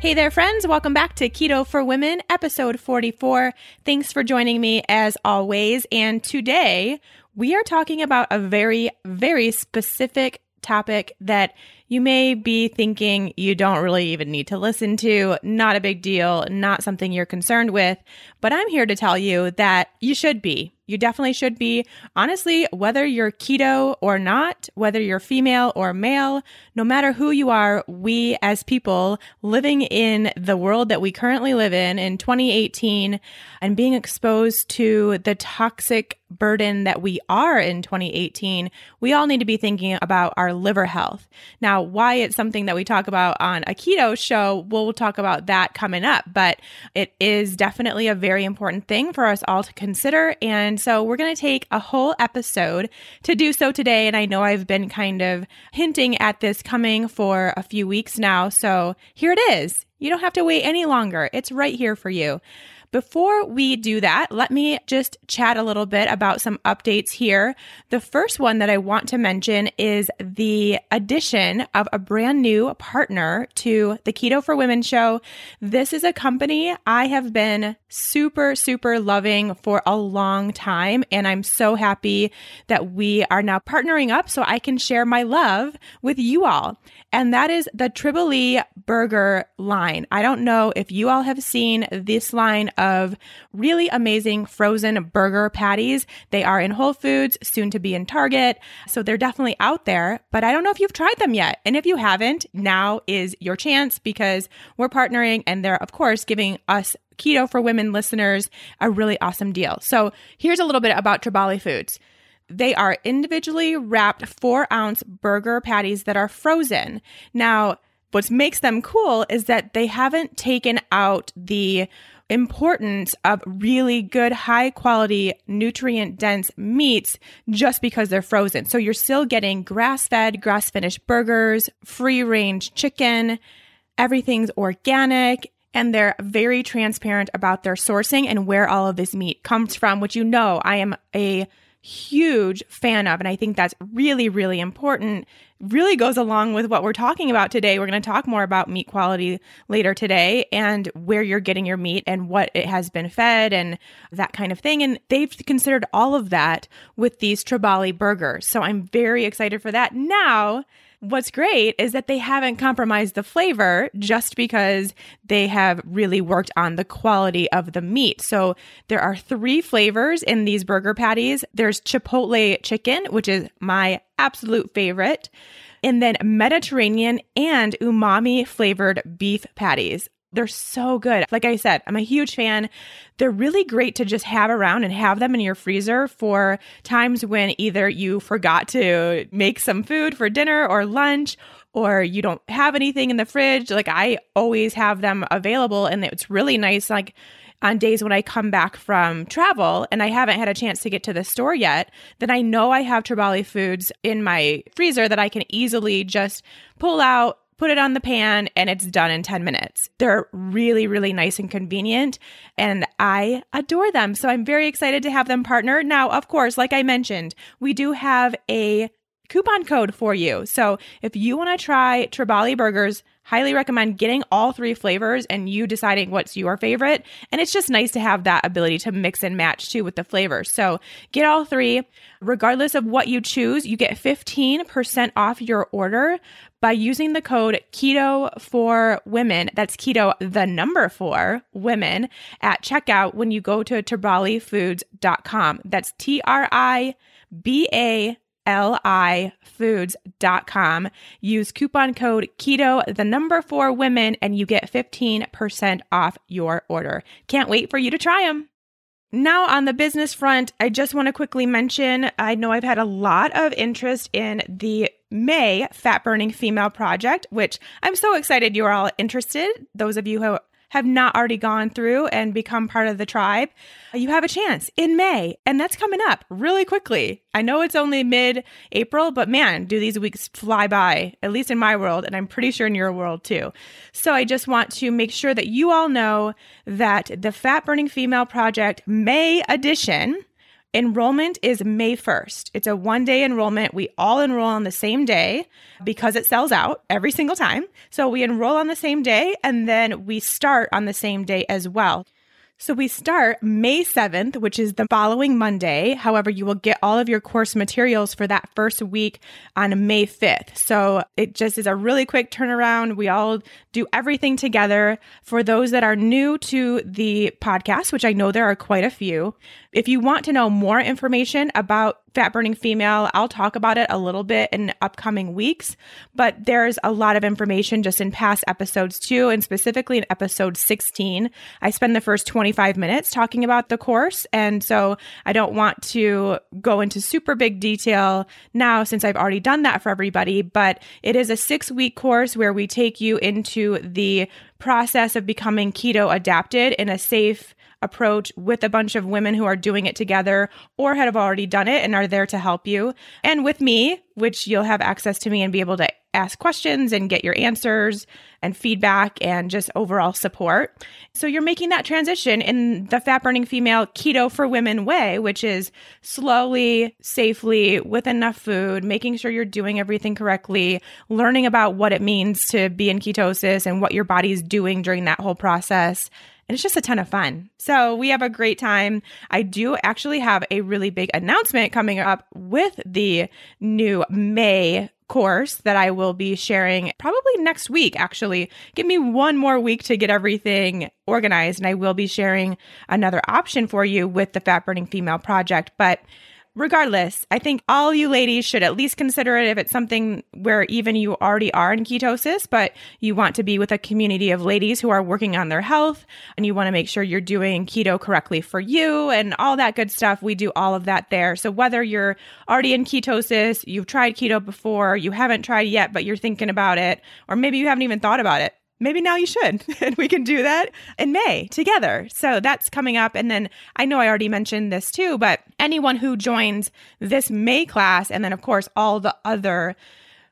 Hey there, friends. Welcome back to Keto for Women, episode 44. Thanks for joining me as always. And today we are talking about a very, very specific topic that you may be thinking you don't really even need to listen to, not a big deal, not something you're concerned with. But I'm here to tell you that you should be. You definitely should be. Honestly, whether you're keto or not, whether you're female or male, no matter who you are, we as people living in the world that we currently live in in 2018 and being exposed to the toxic burden that we are in 2018, we all need to be thinking about our liver health. Now, why it's something that we talk about on a keto show, we'll talk about that coming up, but it is definitely a very important thing for us all to consider. And so we're going to take a whole episode to do so today. And I know I've been kind of hinting at this coming for a few weeks now. So here it is. You don't have to wait any longer. It's right here for you. Before we do that, let me just chat a little bit about some updates here. The first one that I want to mention is the addition of a brand new partner to the Keto for Women show. This is a company I have been super, super loving for a long time. And I'm so happy that we are now partnering up so I can share my love with you all. And that is the Tribali burger line. I don't know if you all have seen this line of really amazing frozen burger patties. They are in Whole Foods, soon to be in Target. So they're definitely out there, but I don't know if you've tried them yet. And if you haven't, now is your chance because we're partnering and they're, of course, giving us Keto for Women listeners a really awesome deal. So here's a little bit about Tribali Foods. They are individually wrapped four ounce burger patties that are frozen. Now, what makes them cool is that they haven't taken out the importance of really good, high quality, nutrient dense meats just because they're frozen. So you're still getting grass fed, grass finished burgers, free range chicken. Everything's organic and they're very transparent about their sourcing and where all of this meat comes from, which you know I am a huge fan of. And I think that's really, really important. Really goes along with what we're talking about today. We're going to talk more about meat quality later today and where you're getting your meat and what it has been fed and that kind of thing. And they've considered all of that with these Tribali burgers. So I'm very excited for that. Now, What's great is that they haven't compromised the flavor just because they have really worked on the quality of the meat. So there are three flavors in these burger patties. There's Chipotle chicken, which is my absolute favorite, and then Mediterranean and umami flavored beef patties. They're so good. Like I said, I'm a huge fan. They're really great to just have around and have them in your freezer for times when either you forgot to make some food for dinner or lunch or you don't have anything in the fridge. Like I always have them available and it's really nice like on days when I come back from travel and I haven't had a chance to get to the store yet, then I know I have Tribali foods in my freezer that I can easily just pull out, put it on the pan, and it's done in 10 minutes. They're really, really nice and convenient, and I adore them. So I'm very excited to have them partner. Now, of course, like I mentioned, we do have a coupon code for you. So if you want to try Tribali burgers, highly recommend getting all three flavors and you deciding what's your favorite. And it's just nice to have that ability to mix and match too with the flavors. So get all three. Regardless of what you choose, you get 15% off your order by using the code keto for women. That's keto, the number four women at checkout when you go to tribalifoods.com. That's T R I B A lifoods.com. Use coupon code KETO, the number four women, and you get 15% off your order. Can't wait for you to try them. Now, on the business front, I just want to quickly mention I know I've had a lot of interest in the May Fat Burning Female Project, which I'm so excited you're all interested. Those of you who have not already gone through and become part of the tribe, you have a chance in May. And that's coming up really quickly. I know it's only mid April, but man, do these weeks fly by, at least in my world. And I'm pretty sure in your world too. So I just want to make sure that you all know that the Fat Burning Female Project May edition Enrollment is May 1st. It's a one day enrollment. We all enroll on the same day because it sells out every single time. So we enroll on the same day and then we start on the same day as well. So we start May 7th, which is the following Monday. However, you will get all of your course materials for that first week on May 5th. So it just is a really quick turnaround. We all do everything together. For those that are new to the podcast, which I know there are quite a few, if you want to know more information about Fat Burning Female, I'll talk about it a little bit in upcoming weeks, but there's a lot of information just in past episodes too, and specifically in episode 16. I spend the first 25 minutes talking about the course, and so I don't want to go into super big detail now since I've already done that for everybody, but it is a six week course where we take you into the process of becoming keto adapted in a safe, approach with a bunch of women who are doing it together or have already done it and are there to help you. And with me, which you'll have access to me and be able to ask questions and get your answers and feedback and just overall support. So you're making that transition in the fat burning female keto for women way, which is slowly, safely, with enough food, making sure you're doing everything correctly, learning about what it means to be in ketosis and what your body's doing during that whole process and it's just a ton of fun. So we have a great time. I do actually have a really big announcement coming up with the new May course that I will be sharing probably next week, actually. Give me one more week to get everything organized, and I will be sharing another option for you with the Fat Burning Female Project. But regardless, I think all you ladies should at least consider it if it's something where even you already are in ketosis, but you want to be with a community of ladies who are working on their health and you want to make sure you're doing keto correctly for you and all that good stuff. We do all of that there. So whether you're already in ketosis, you've tried keto before, you haven't tried yet, but you're thinking about it, or maybe you haven't even thought about it maybe now you should. and we can do that in May together. So that's coming up. And then I know I already mentioned this too, but anyone who joins this May class, and then of course all the other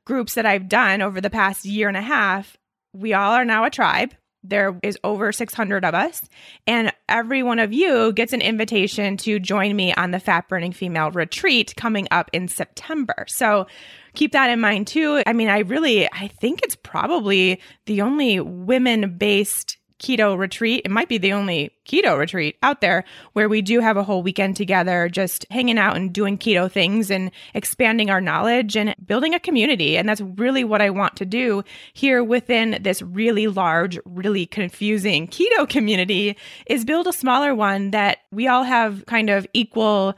groups that I've done over the past year and a half, we all are now a tribe. There is over 600 of us, and every one of you gets an invitation to join me on the Fat Burning Female Retreat coming up in September. So keep that in mind too. I mean, I really, I think it's probably the only women based keto retreat. It might be the only keto retreat out there where we do have a whole weekend together, just hanging out and doing keto things and expanding our knowledge and building a community. And that's really what I want to do here within this really large, really confusing keto community is build a smaller one that we all have kind of equal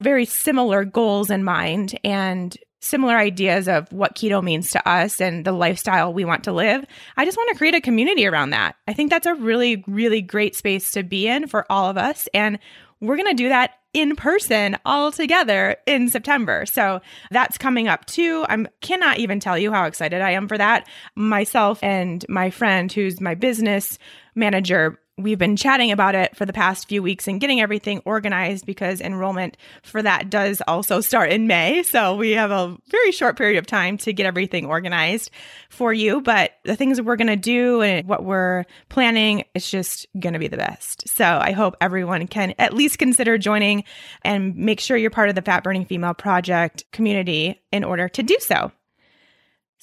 very similar goals in mind and similar ideas of what keto means to us and the lifestyle we want to live. I just want to create a community around that. I think that's a really, really great space to be in for all of us. And we're going to do that in person all together in September. So that's coming up too. I cannot even tell you how excited I am for that. Myself and my friend who's my business manager we've been chatting about it for the past few weeks and getting everything organized because enrollment for that does also start in May. So we have a very short period of time to get everything organized for you. But the things that we're going to do and what we're planning, it's just going to be the best. So I hope everyone can at least consider joining and make sure you're part of the Fat Burning Female Project community in order to do so.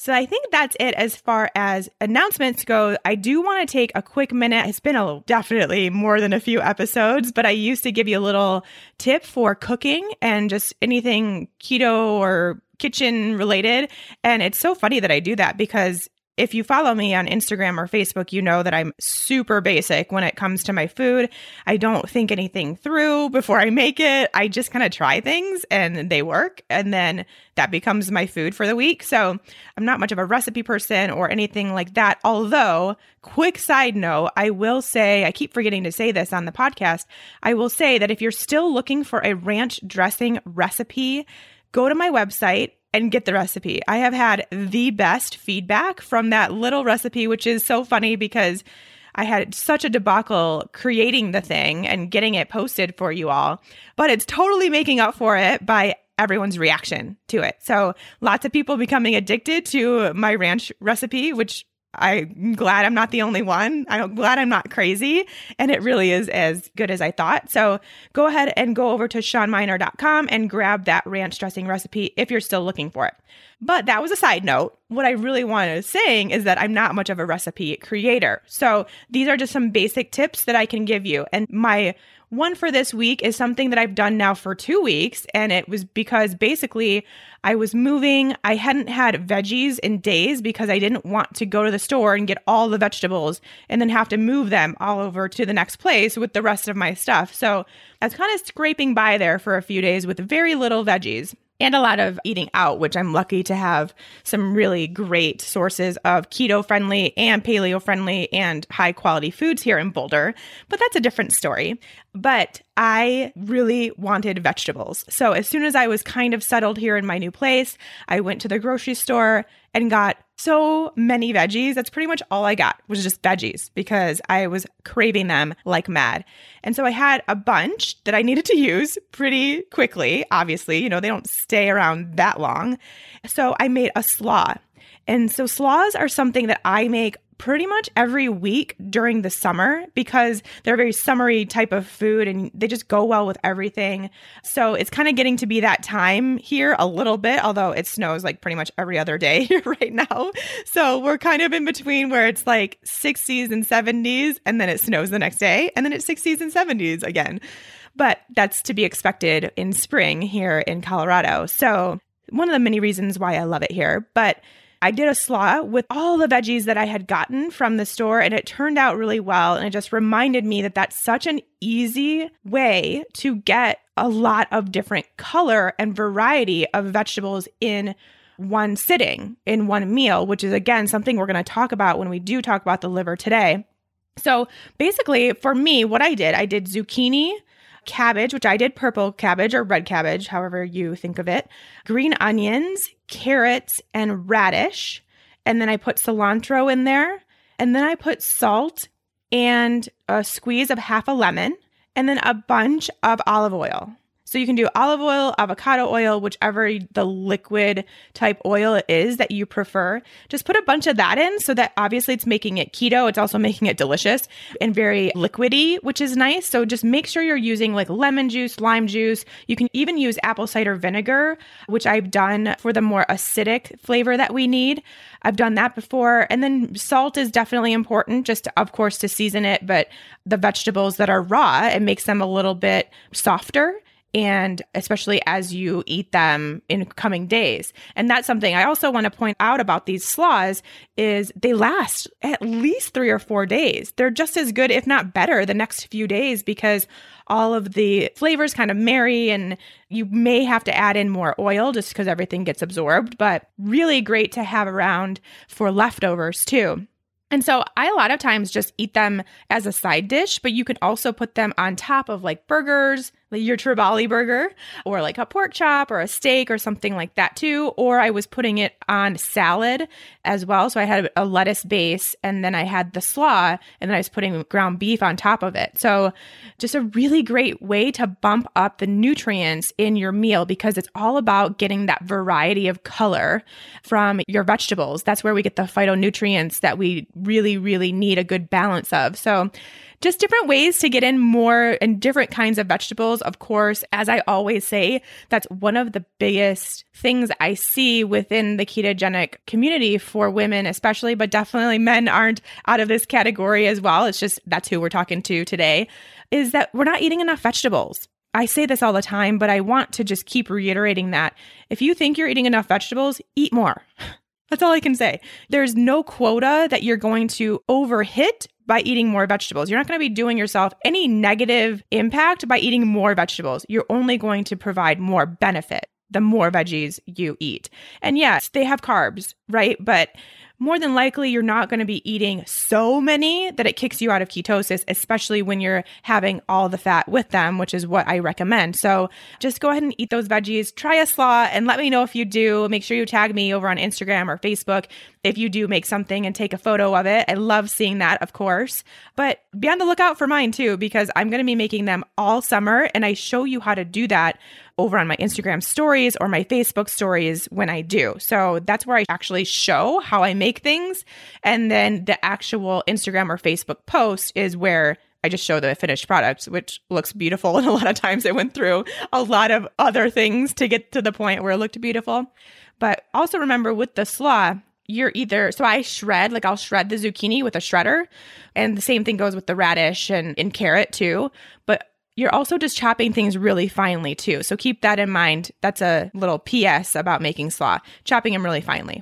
So I think that's it as far as announcements go. I do want to take a quick minute. It's been a definitely more than a few episodes, but I used to give you a little tip for cooking and just anything keto or kitchen related. And it's so funny that I do that because if you follow me on Instagram or Facebook, you know that I'm super basic when it comes to my food. I don't think anything through before I make it. I just kind of try things and they work. And then that becomes my food for the week. So I'm not much of a recipe person or anything like that. Although, quick side note, I will say, I keep forgetting to say this on the podcast. I will say that if you're still looking for a ranch dressing recipe, go to my website and get the recipe. I have had the best feedback from that little recipe, which is so funny because I had such a debacle creating the thing and getting it posted for you all, but it's totally making up for it by everyone's reaction to it. So lots of people becoming addicted to my ranch recipe, which I'm glad I'm not the only one. I'm glad I'm not crazy. And it really is as good as I thought. So go ahead and go over to shawnmynar.com and grab that ranch dressing recipe if you're still looking for it. But that was a side note. What I really wanted to saying is that I'm not much of a recipe creator. So these are just some basic tips that I can give you. And my one for this week is something that I've done now for two weeks. And it was because basically I was moving. I hadn't had veggies in days because I didn't want to go to the store and get all the vegetables and then have to move them all over to the next place with the rest of my stuff. So I was kind of scraping by there for a few days with very little veggies and a lot of eating out, which I'm lucky to have some really great sources of keto friendly and paleo friendly and high quality foods here in Boulder. But that's a different story. But I really wanted vegetables. So as soon as I was kind of settled here in my new place, I went to the grocery store and got so many veggies. That's pretty much all I got was just veggies because I was craving them like mad. And so I had a bunch that I needed to use pretty quickly. Obviously, you know, they don't stay around that long. So I made a slaw. And so slaws are something that I make pretty much every week during the summer because they're a very summery type of food and they just go well with everything. So it's kind of getting to be that time here a little bit, although it snows like pretty much every other day here right now. So we're kind of in between where it's like 60s and 70s and then it snows the next day and then it's 60s and 70s again. But that's to be expected in spring here in Colorado. So one of the many reasons why I love it here. But I did a slaw with all the veggies that I had gotten from the store, and it turned out really well. And it just reminded me that that's such an easy way to get a lot of different color and variety of vegetables in one sitting, in one meal, which is again something we're going to talk about when we do talk about the liver today. So basically, for me, what I did, I did zucchini cabbage, which I did purple cabbage or red cabbage, however you think of it, green onions, carrots, and radish. And then I put cilantro in there. And then I put salt and a squeeze of half a lemon, and then a bunch of olive oil. So you can do olive oil, avocado oil, whichever the liquid type oil is that you prefer. Just put a bunch of that in so that obviously it's making it keto. It's also making it delicious and very liquidy, which is nice. So just make sure you're using like lemon juice, lime juice. You can even use apple cider vinegar, which I've done for the more acidic flavor that we need. I've done that before. And then salt is definitely important, just to, of course to season it, but the vegetables that are raw, it makes them a little bit softer and especially as you eat them in coming days. And that's something I also want to point out about these slaws is they last at least 3 or 4 days. They're just as good if not better the next few days because all of the flavors kind of marry and you may have to add in more oil just because everything gets absorbed, but really great to have around for leftovers too. And so I a lot of times just eat them as a side dish, but you can also put them on top of like burgers, your Tribali burger, or like a pork chop or a steak or something like that too. Or I was putting it on salad as well. So I had a lettuce base and then I had the slaw and then I was putting ground beef on top of it. So just a really great way to bump up the nutrients in your meal because it's all about getting that variety of color from your vegetables. That's where we get the phytonutrients that we really, really need a good balance of. So just different ways to get in more and different kinds of vegetables. Of course, as I always say, that's one of the biggest things I see within the ketogenic community for women, especially, but definitely men aren't out of this category as well. It's just that's who we're talking to today is that we're not eating enough vegetables. I say this all the time, but I want to just keep reiterating that. If you think you're eating enough vegetables, eat more. That's all I can say. There's no quota that you're going to overhit by eating more vegetables. You're not going to be doing yourself any negative impact by eating more vegetables. You're only going to provide more benefit the more veggies you eat. And yes, they have carbs, right? But more than likely you're not going to be eating so many that it kicks you out of ketosis, especially when you're having all the fat with them, which is what I recommend. So just go ahead and eat those veggies. Try a slaw and let me know if you do. Make sure you tag me over on Instagram or Facebook if you do make something and take a photo of it. I love seeing that, of course. But be on the lookout for mine too, because I'm going to be making them all summer and I show you how to do that over on my Instagram stories or my Facebook stories when I do. So that's where I actually show how I make things. And then the actual Instagram or Facebook post is where I just show the finished product, which looks beautiful. And a lot of times I went through a lot of other things to get to the point where it looked beautiful. But also remember with the slaw, you're either so I shred, like I'll shred the zucchini with a shredder. And the same thing goes with the radish and, and carrot too. But you're also just chopping things really finely too. So keep that in mind. That's a little PS about making slaw, chopping them really finely.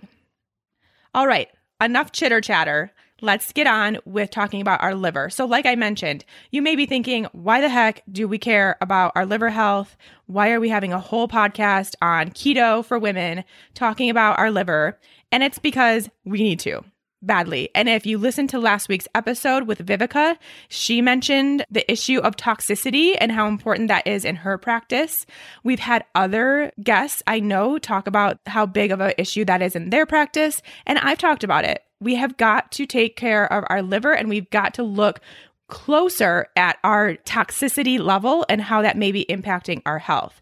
All right, enough chitter chatter. Let's get on with talking about our liver. So, like I mentioned, you may be thinking, why the heck do we care about our liver health? Why are we having a whole podcast on keto for women talking about our liver? And it's because we need to badly. And if you listen to last week's episode with Vivica, she mentioned the issue of toxicity and how important that is in her practice. We've had other guests I know talk about how big of an issue that is in their practice, and I've talked about it. We have got to take care of our liver and we've got to look closer at our toxicity level and how that may be impacting our health.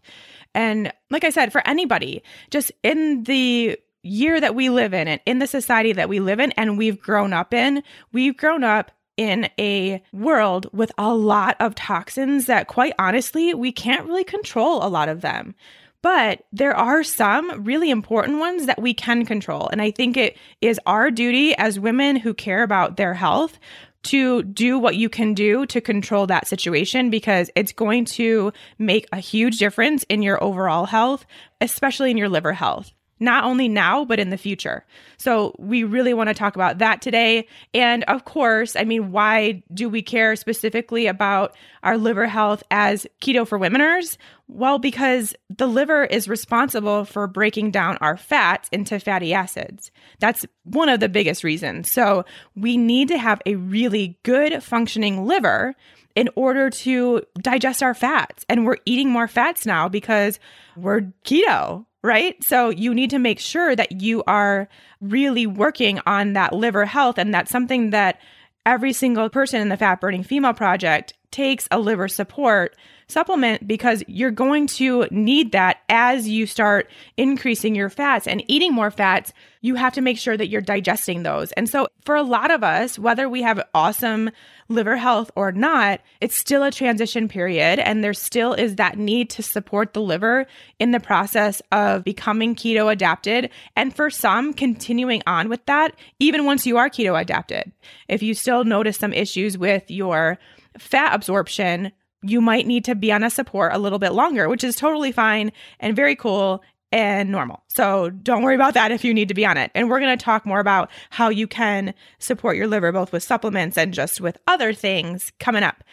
And like I said, for anybody, just in the year that we live in and in the society that we live in and we've grown up in, we've grown up in a world with a lot of toxins that, quite honestly, we can't really control a lot of them. But there are some really important ones that we can control. And I think it is our duty as women who care about their health to do what you can do to control that situation because it's going to make a huge difference in your overall health, especially in your liver health not only now, but in the future. So, we really want to talk about that today. And of course, I mean, why do we care specifically about our liver health as keto for womeners? Well, because the liver is responsible for breaking down our fats into fatty acids. That's one of the biggest reasons. So, we need to have a really good functioning liver in order to digest our fats. And we're eating more fats now because we're keto right? So you need to make sure that you are really working on that liver health. And that's something that every single person in the Fat Burning Female Project takes a liver support supplement because you're going to need that as you start increasing your fats and eating more fats. You have to make sure that you're digesting those. And so, for a lot of us, whether we have awesome liver health or not, it's still a transition period. And there still is that need to support the liver in the process of becoming keto adapted. And for some, continuing on with that, even once you are keto adapted. If you still notice some issues with your fat absorption, you might need to be on a support a little bit longer, which is totally fine and very cool and normal. So don't worry about that if you need to be on it. And we're going to talk more about how you can support your liver both with supplements and just with other things coming up.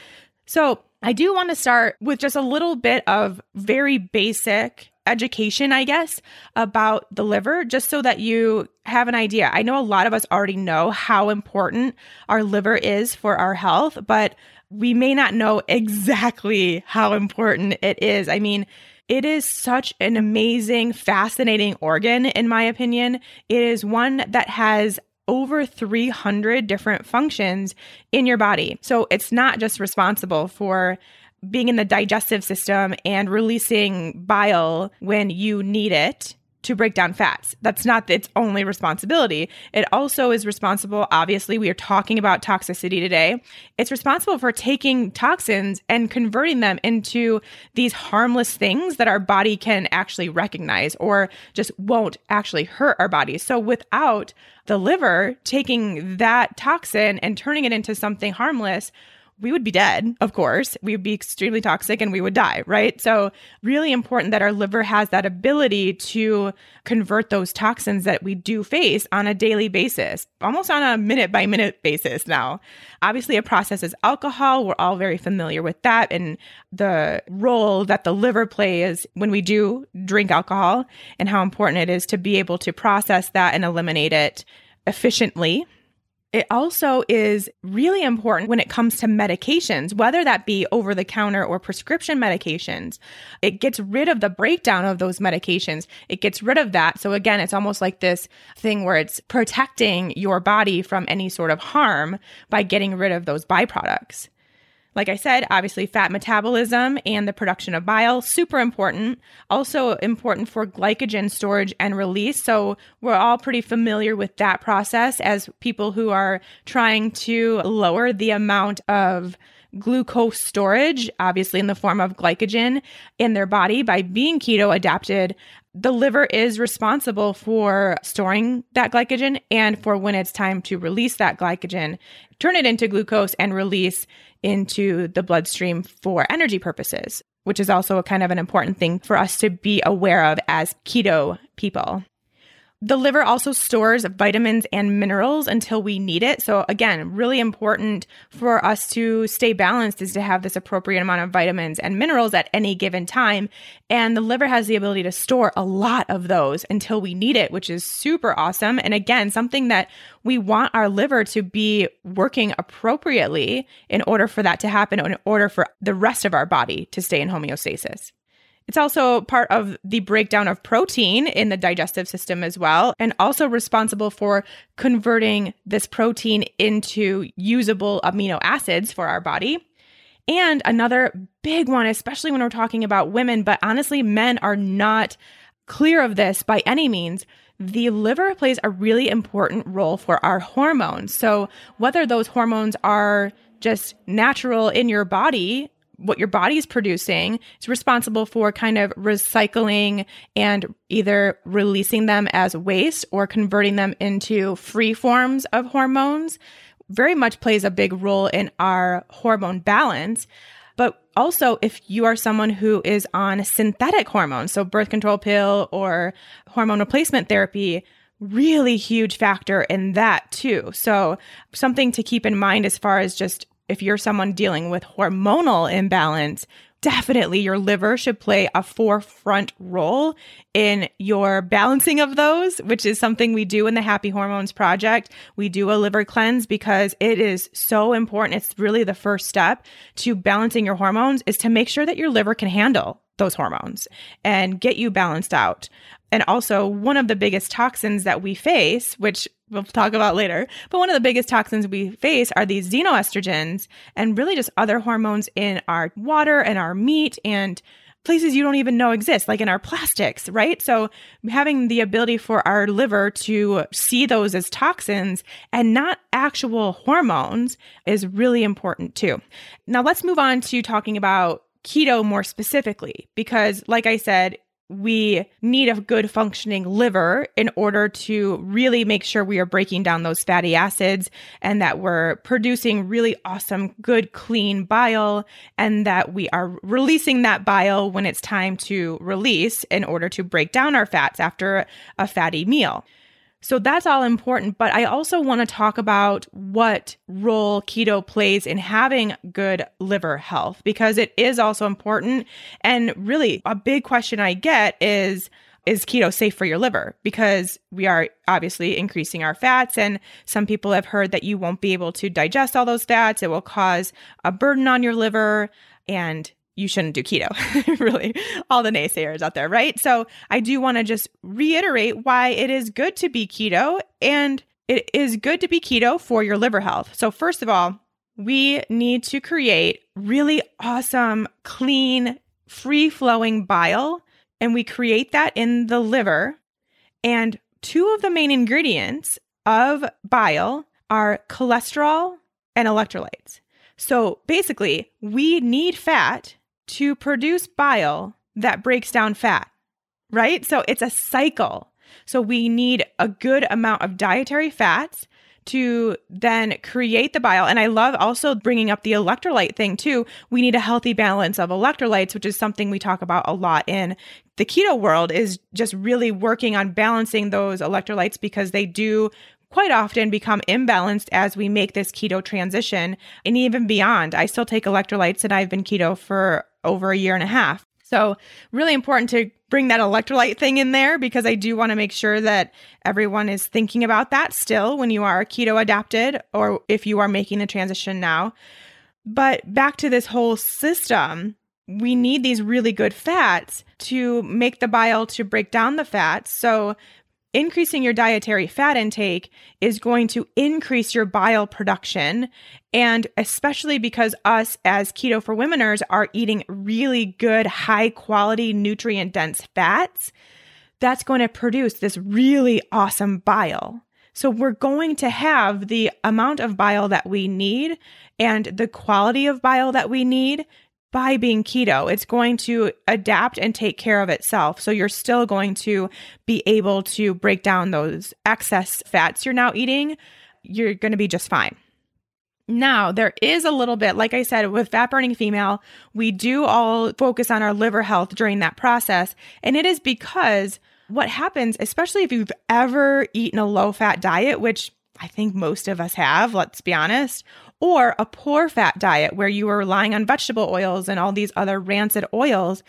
So I do want to start with just a little bit of very basic education, I guess, about the liver, just so that you have an idea. I know a lot of us already know how important our liver is for our health, but we may not know exactly how important it is. I mean, it is such an amazing, fascinating organ, in my opinion. It is one that has over 300 different functions in your body. So it's not just responsible for being in the digestive system and releasing bile when you need it to break down fats. That's not its only responsibility. It also is responsible, obviously, we are talking about toxicity today. It's responsible for taking toxins and converting them into these harmless things that our body can actually recognize or just won't actually hurt our body. So without the liver taking that toxin and turning it into something harmless, we would be dead, of course. We would be extremely toxic and we would die, right? So, really important that our liver has that ability to convert those toxins that we do face on a daily basis, almost on a minute by minute basis now. Obviously, a process is alcohol. We're all very familiar with that and the role that the liver plays when we do drink alcohol and how important it is to be able to process that and eliminate it efficiently. It also is really important when it comes to medications, whether that be over the counter or prescription medications. It gets rid of the breakdown of those medications. It gets rid of that. So, again, it's almost like this thing where it's protecting your body from any sort of harm by getting rid of those byproducts. Like I said, obviously, fat metabolism and the production of bile, super important. Also, important for glycogen storage and release. So, we're all pretty familiar with that process as people who are trying to lower the amount of glucose storage, obviously in the form of glycogen in their body by being keto adapted. The liver is responsible for storing that glycogen and for when it's time to release that glycogen, turn it into glucose and release into the bloodstream for energy purposes, which is also a kind of an important thing for us to be aware of as keto people. The liver also stores vitamins and minerals until we need it. So, again, really important for us to stay balanced is to have this appropriate amount of vitamins and minerals at any given time. And the liver has the ability to store a lot of those until we need it, which is super awesome. And again, something that we want our liver to be working appropriately in order for that to happen, in order for the rest of our body to stay in homeostasis. It's also part of the breakdown of protein in the digestive system as well, and also responsible for converting this protein into usable amino acids for our body. And another big one, especially when we're talking about women, but honestly, men are not clear of this by any means. The liver plays a really important role for our hormones. So, whether those hormones are just natural in your body what your body is producing is responsible for kind of recycling and either releasing them as waste or converting them into free forms of hormones. Very much plays a big role in our hormone balance. But also if you are someone who is on synthetic hormones so birth control pill or hormone replacement therapy really huge factor in that too. So something to keep in mind as far as just if you're someone dealing with hormonal imbalance, definitely your liver should play a forefront role in your balancing of those, which is something we do in the Happy Hormones Project. We do a liver cleanse because it is so important. It's really the first step to balancing your hormones is to make sure that your liver can handle those hormones and get you balanced out. And also, one of the biggest toxins that we face, which we'll talk about later, but one of the biggest toxins we face are these xenoestrogens and really just other hormones in our water and our meat and places you don't even know exist, like in our plastics, right? So, having the ability for our liver to see those as toxins and not actual hormones is really important too. Now, let's move on to talking about keto more specifically, because, like I said, we need a good functioning liver in order to really make sure we are breaking down those fatty acids and that we're producing really awesome, good, clean bile and that we are releasing that bile when it's time to release in order to break down our fats after a fatty meal. So that's all important. But I also want to talk about what role keto plays in having good liver health because it is also important. And really, a big question I get is, is keto safe for your liver? Because we are obviously increasing our fats, and some people have heard that you won't be able to digest all those fats. It will cause a burden on your liver. And you shouldn't do keto, really, all the naysayers out there, right? So I do want to just reiterate why it is good to be keto and it is good to be keto for your liver health. So, first of all, we need to create really awesome, clean, free flowing bile. And we create that in the liver. And two of the main ingredients of bile are cholesterol and electrolytes. So basically, we need fat to produce bile that breaks down fat, right? So it's a cycle. So we need a good amount of dietary fats to then create the bile. And I love also bringing up the electrolyte thing too. We need a healthy balance of electrolytes, which is something we talk about a lot in the keto world, is just really working on balancing those electrolytes because they do quite often become imbalanced as we make this keto transition and even beyond. I still take electrolytes and I've been keto for over a year and a half. So, really important to bring that electrolyte thing in there because I do want to make sure that everyone is thinking about that still when you are keto adapted or if you are making the transition now. But back to this whole system, we need these really good fats to make the bile to break down the fats. So increasing your dietary fat intake is going to increase your bile production. And especially because us as keto for womeners are eating really good, high quality, nutrient dense fats, that's going to produce this really awesome bile. So we're going to have the amount of bile that we need and the quality of bile that we need by being keto. It's going to adapt and take care of itself. So you're still going to be able to break down those excess fats you're now eating. You're going to be just fine. Now, there is a little bit, like I said, with fat burning female, we do all focus on our liver health during that process. And it is because what happens, especially if you've ever eaten a low fat diet, which I think most of us have, let's be honest, or a poor fat diet where you are relying on vegetable oils and all these other rancid oils.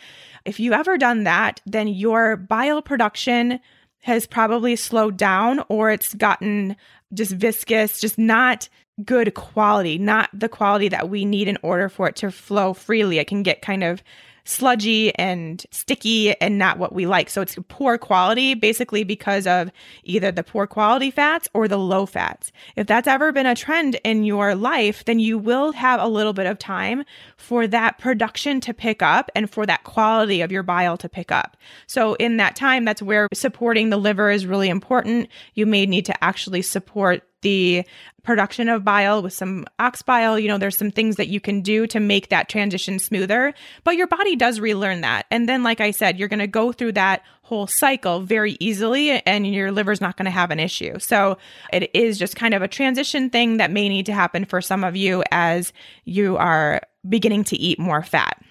If you ever done that, then your bile production has probably slowed down or it's gotten just viscous, just not good quality, not the quality that we need in order for it to flow freely. It can get kind of sludgy and sticky and not what we like. So it's poor quality basically because of either the poor quality fats or the low fats. If that's ever been a trend in your life, then you will have a little bit of time for that production to pick up and for that quality of your bile to pick up. So in that time, that's where supporting the liver is really important. You may need to actually support the production of bile with some ox bile. You know, there's some things that you can do to make that transition smoother, but your body does relearn that. And then, like I said, you're going to go through that whole cycle very easily and your liver's not going to have an issue. So it is just kind of a transition thing that may need to happen for some of you as you are beginning to eat more fat.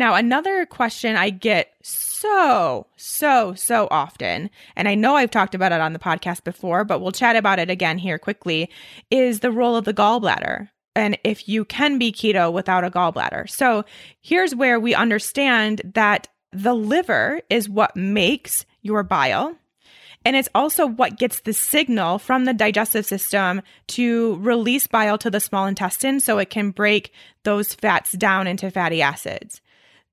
Now, another question I get so, so, so often, and I know I've talked about it on the podcast before, but we'll chat about it again here quickly, is the role of the gallbladder and if you can be keto without a gallbladder. So here's where we understand that the liver is what makes your bile. And it's also what gets the signal from the digestive system to release bile to the small intestine so it can break those fats down into fatty acids.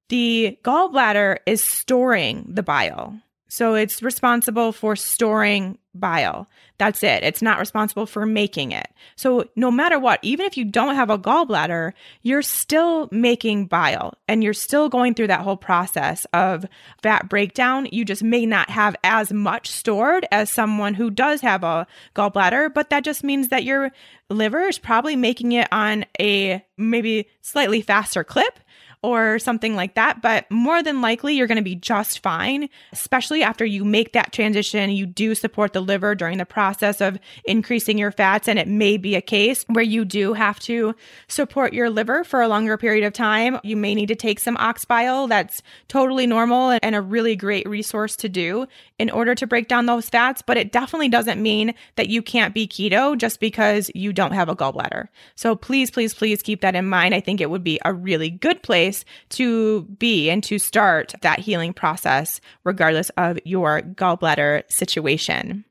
The gallbladder is storing the bile. So it's responsible for storing bile. That's it. It's not responsible for making it. So no matter what, even if you don't have a gallbladder, you're still making bile and you're still going through that whole process of fat breakdown. You just may not have as much stored as someone who does have a gallbladder, but that just means that your liver is probably making it on a maybe slightly faster clip or something like that. But more than likely, you're going to be just fine, especially after you make that transition. You do support the liver during the process of increasing your fats. And it may be a case where you do have to support your liver for a longer period of time. You may need to take some ox bile. That's totally normal and a really great resource to do in order to break down those fats. But it definitely doesn't mean that you can't be keto just because you don't have a gallbladder. So please, please, please keep that in mind. I think it would be a really good place place to be and to start that healing process, regardless of your gallbladder situation.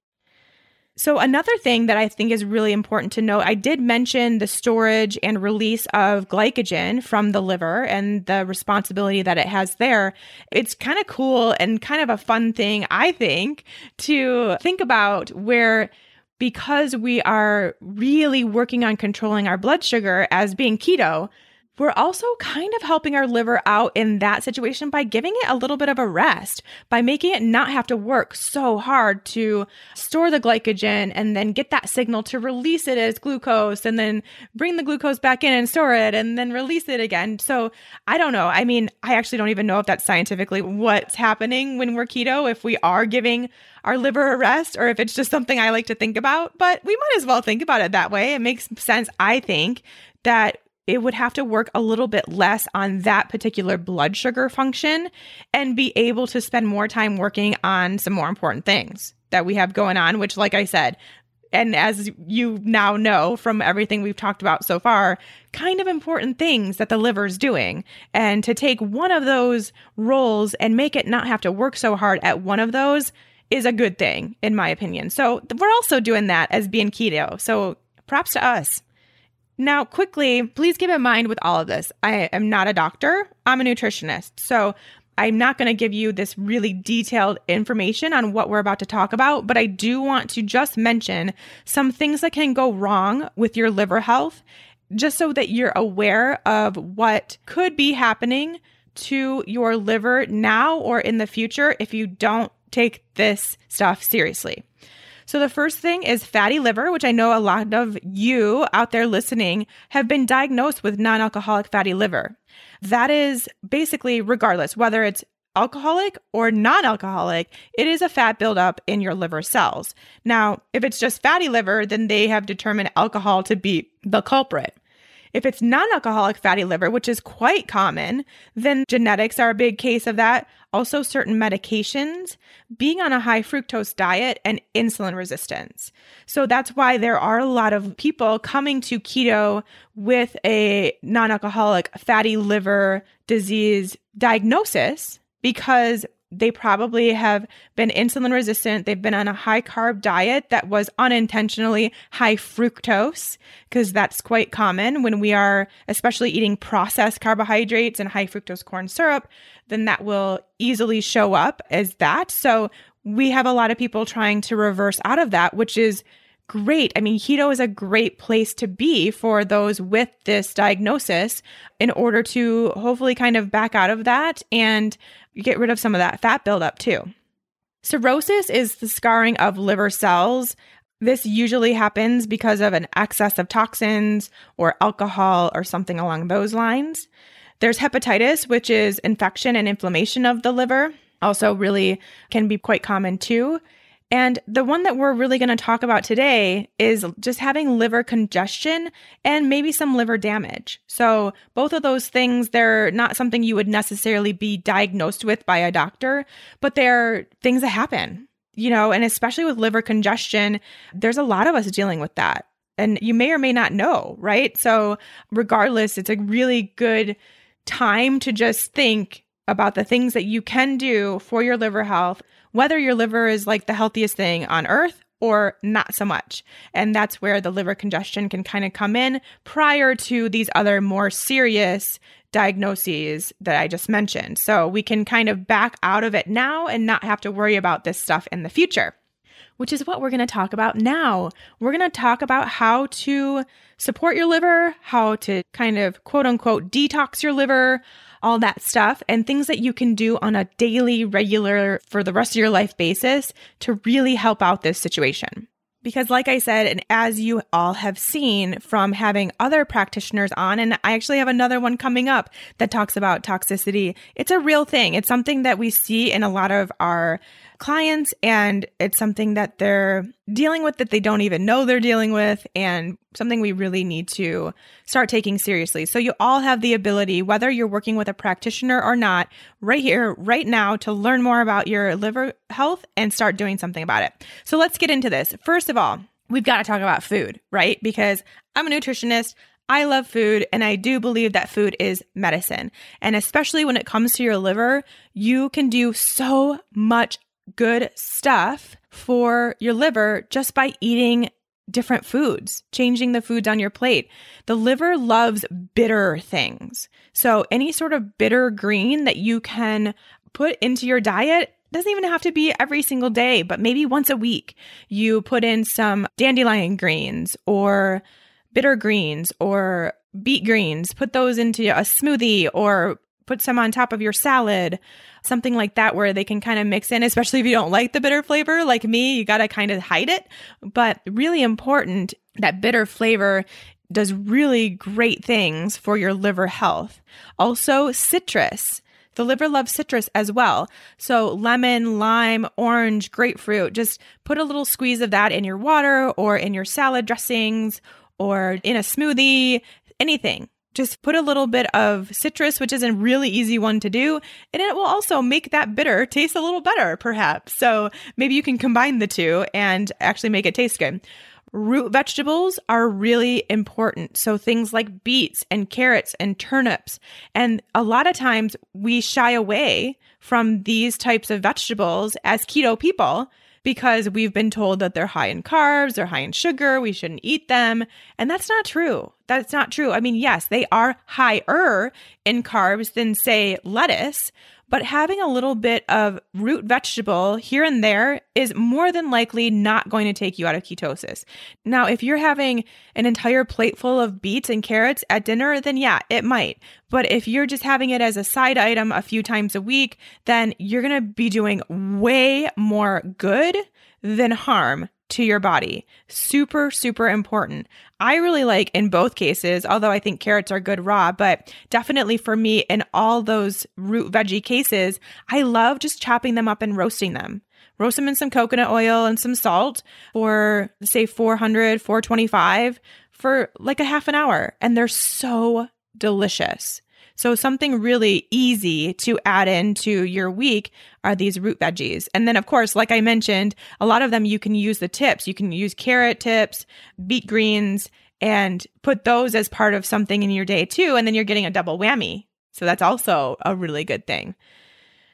So, another thing that I think is really important to note I did mention the storage and release of glycogen from the liver and the responsibility that it has there. It's kind of cool and kind of a fun thing, I think, to think about where because we are really working on controlling our blood sugar as being keto, we're also kind of helping our liver out in that situation by giving it a little bit of a rest, by making it not have to work so hard to store the glycogen and then get that signal to release it as glucose and then bring the glucose back in and store it and then release it again. So I don't know. I mean, I actually don't even know if that's scientifically what's happening when we're keto, if we are giving our liver a rest or if it's just something I like to think about, but we might as well think about it that way. It makes sense, I think, that it would have to work a little bit less on that particular blood sugar function and be able to spend more time working on some more important things that we have going on, which, like I said, and as you now know from everything we've talked about so far, kind of important things that the liver is doing. And to take one of those roles and make it not have to work so hard at one of those is a good thing, in my opinion. So we're also doing that as being keto. So props to us. Now, quickly, please keep in mind with all of this, I am not a doctor, I'm a nutritionist. So I'm not going to give you this really detailed information on what we're about to talk about, but I do want to just mention some things that can go wrong with your liver health, just so that you're aware of what could be happening to your liver now or in the future if you don't take this stuff seriously. So, the first thing is fatty liver, which I know a lot of you out there listening have been diagnosed with non alcoholic fatty liver. That is basically, regardless whether it's alcoholic or non alcoholic, it is a fat buildup in your liver cells. Now, if it's just fatty liver, then they have determined alcohol to be the culprit. If it's non alcoholic fatty liver, which is quite common, then genetics are a big case of that. Also, certain medications, being on a high fructose diet, and insulin resistance. So that's why there are a lot of people coming to keto with a non alcoholic fatty liver disease diagnosis because they probably have been insulin resistant. They've been on a high carb diet that was unintentionally high fructose, because that's quite common when we are, especially eating processed carbohydrates and high fructose corn syrup, then that will easily show up as that. So we have a lot of people trying to reverse out of that, which is great. I mean, keto is a great place to be for those with this diagnosis in order to hopefully kind of back out of that and get rid of some of that fat buildup too. Cirrhosis is the scarring of liver cells. This usually happens because of an excess of toxins or alcohol or something along those lines. There's hepatitis, which is infection and inflammation of the liver, also really can be quite common too. And the one that we're really going to talk about today is just having liver congestion and maybe some liver damage. So, both of those things, they're not something you would necessarily be diagnosed with by a doctor, but they're things that happen, you know, and especially with liver congestion, there's a lot of us dealing with that. And you may or may not know, right? So, regardless, it's a really good time to just think about the things that you can do for your liver health whether your liver is like the healthiest thing on earth or not so much. And that's where the liver congestion can kind of come in prior to these other more serious diagnoses that I just mentioned. So we can kind of back out of it now and not have to worry about this stuff in the future. Which is what we're going to talk about now. We're going to talk about how to support your liver, how to kind of quote unquote detox your liver, all that stuff, and things that you can do on a daily, regular, for the rest of your life basis to really help out this situation. Because, like I said, and as you all have seen from having other practitioners on, and I actually have another one coming up that talks about toxicity, it's a real thing. It's something that we see in a lot of our clients and it's something that they're dealing with that they don't even know they're dealing with and something we really need to start taking seriously. So you all have the ability whether you're working with a practitioner or not right here right now to learn more about your liver health and start doing something about it. So let's get into this. First of all, we've got to talk about food, right? Because I'm a nutritionist. I love food and I do believe that food is medicine. And especially when it comes to your liver, you can do so much good stuff for your liver just by eating different foods, changing the foods on your plate. The liver loves bitter things. So, any sort of bitter green that you can put into your diet doesn't even have to be every single day, but maybe once a week. You put in some dandelion greens or bitter greens or beet greens, put those into a smoothie or put some on top of your salad, something like that, where they can kind of mix in, especially if you don't like the bitter flavor like me, you got to kind of hide it. But really important that bitter flavor does really great things for your liver health. Also, citrus. The liver loves citrus as well. So, lemon, lime, orange, grapefruit, just put a little squeeze of that in your water or in your salad dressings or in a smoothie, anything just put a little bit of citrus, which is a really easy one to do, and it will also make that bitter taste a little better, perhaps. So maybe you can combine the two and actually make it taste good. root vegetables are really important. So things like beets and carrots and turnips. And a lot of times we shy away from these types of vegetables as keto people because we've been told that they're high in carbs, they're high in sugar, we shouldn't eat them. And that's not true. That's not true. I mean, yes, they are higher in carbs than, say, lettuce, but having a little bit of root vegetable here and there is more than likely not going to take you out of ketosis. Now, if you're having an entire plate full of beets and carrots at dinner, then yeah, it might. But if you're just having it as a side item a few times a week, then you're going to be doing way more good than harm to your body. Super, super important. I really like in both cases, although I think carrots are good raw, but definitely for me in all those root veggie cases, I love just chopping them up and roasting them. Roast them in some coconut oil and some salt for say 400, 425 for like a half an hour. And they're so delicious. So, something really easy to add into your week are these root veggies. And then, of course, like I mentioned, a lot of them you can use the tips. You can use carrot tips, beet greens, and put those as part of something in your day too. And then you're getting a double whammy. So, that's also a really good thing.